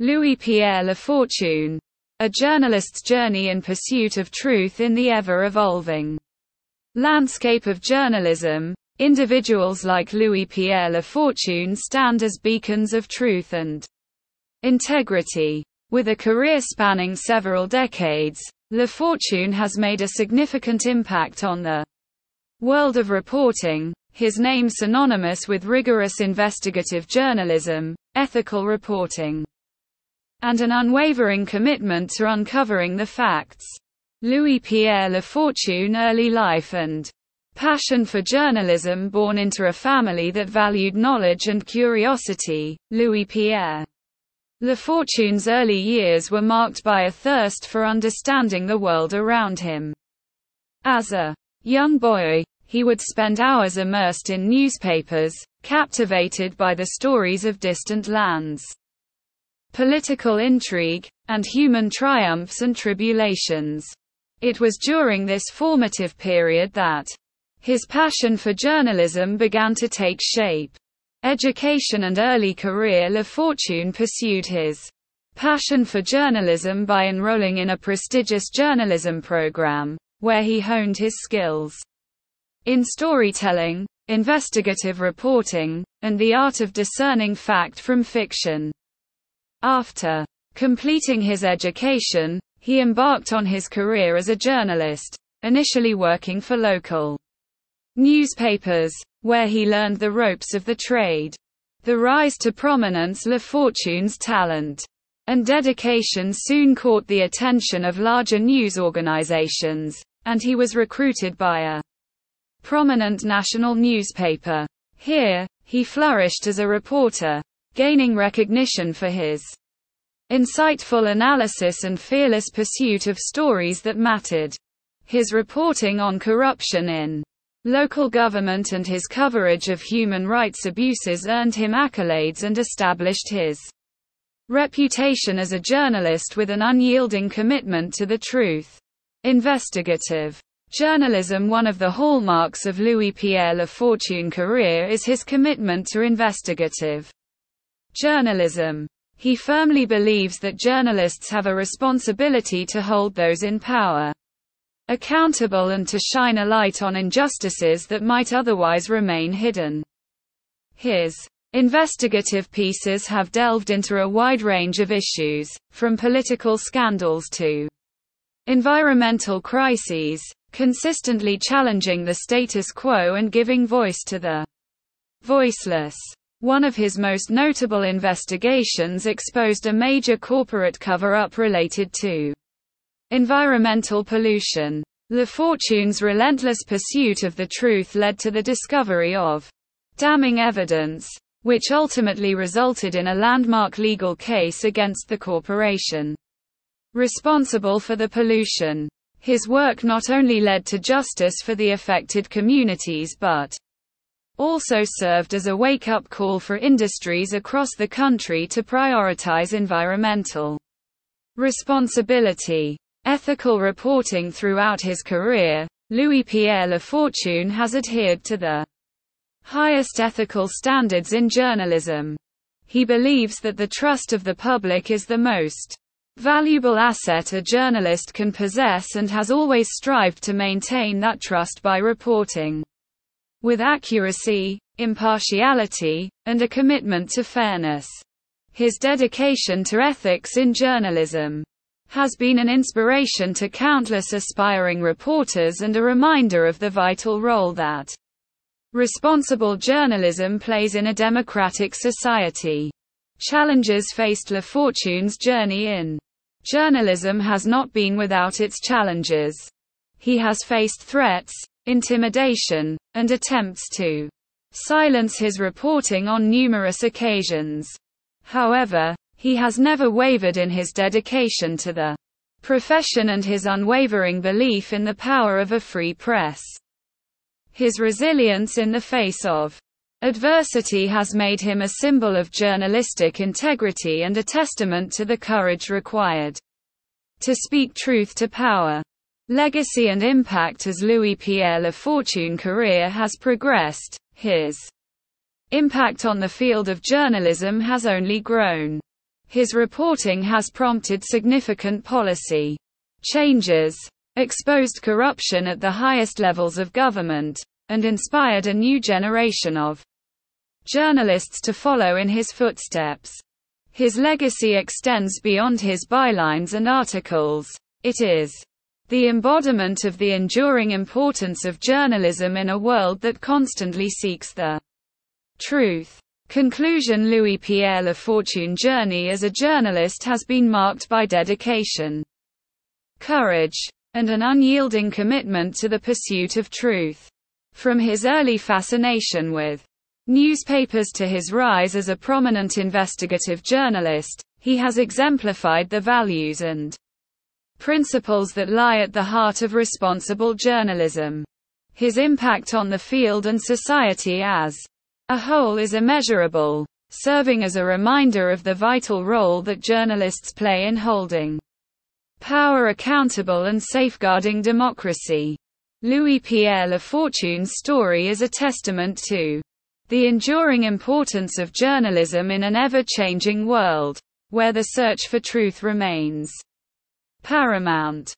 Louis-Pierre Lafortune. A journalist's journey in pursuit of truth in the ever-evolving landscape of journalism. Individuals like Louis-Pierre Lafortune stand as beacons of truth and integrity. With a career spanning several decades, Lafortune has made a significant impact on the world of reporting, his name synonymous with rigorous investigative journalism, ethical reporting, and an unwavering commitment to uncovering the facts. Louis-Pierre Lafortune early life and passion for journalism born into a family that valued knowledge and curiosity, Louis-Pierre Lafortune's early years were marked by a thirst for understanding the world around him. As a young boy, he would spend hours immersed in newspapers, captivated by the stories of distant lands, political intrigue, and human triumphs and tribulations. It was during this formative period that his passion for journalism began to take shape. Education and early career Lafortune pursued his passion for journalism by enrolling in a prestigious journalism program, where he honed his skills in storytelling, investigative reporting, and the art of discerning fact from fiction. After completing his education, he embarked on his career as a journalist, initially working for local newspapers, where he learned the ropes of the trade. The rise to prominence Lafortune's talent and dedication soon caught the attention of larger news organizations, and he was recruited by a prominent national newspaper. Here, he flourished as a reporter, gaining recognition for his insightful analysis and fearless pursuit of stories that mattered. His reporting on corruption in local government and his coverage of human rights abuses earned him accolades and established his reputation as a journalist with an unyielding commitment to the truth. Investigative journalism One of the hallmarks of Louis-Pierre Lafortune career is his commitment to investigative journalism. He firmly believes that journalists have a responsibility to hold those in power accountable and to shine a light on injustices that might otherwise remain hidden. His investigative pieces have delved into a wide range of issues, from political scandals to environmental crises, consistently challenging the status quo and giving voice to the voiceless. One of his most notable investigations exposed a major corporate cover-up related to environmental pollution. Lafortune's relentless pursuit of the truth led to the discovery of damning evidence, which ultimately resulted in a landmark legal case against the corporation responsible for the pollution. His work not only led to justice for the affected communities but also served as a wake-up call for industries across the country to prioritize environmental responsibility. Ethical reporting throughout his career, Louis-Pierre Lafortune has adhered to the highest ethical standards in journalism. He believes that the trust of the public is the most valuable asset a journalist can possess and has always strived to maintain that trust by reporting with accuracy, impartiality, and a commitment to fairness. His dedication to ethics in journalism has been an inspiration to countless aspiring reporters and a reminder of the vital role that responsible journalism plays in a democratic society. Challenges faced Lafortune's journey in journalism has not been without its challenges. He has faced threats, intimidation, and attempts to silence his reporting on numerous occasions. However, he has never wavered in his dedication to the profession and his unwavering belief in the power of a free press. His resilience in the face of Adversity has made him a symbol of journalistic integrity and a testament to the courage required to speak truth to power. Legacy and impact as Louis-Pierre Lafortune career has progressed, his impact on the field of journalism has only grown. His reporting has prompted significant policy changes, exposed corruption at the highest levels of government, and inspired a new generation of journalists to follow in his footsteps. His legacy extends beyond his bylines and articles. It is the embodiment of the enduring importance of journalism in a world that constantly seeks the truth. Conclusion Louis-Pierre Lafortune journey as a journalist has been marked by dedication, courage, and an unyielding commitment to the pursuit of truth. From his early fascination with newspapers to his rise as a prominent investigative journalist, he has exemplified the values and principles that lie at the heart of responsible journalism. His impact on the field and society as a whole is immeasurable, serving as a reminder of the vital role that journalists play in holding power accountable and safeguarding democracy. Louis-Pierre Lafortune's story is a testament to the enduring importance of journalism in an ever-changing world, where the search for truth remains paramount.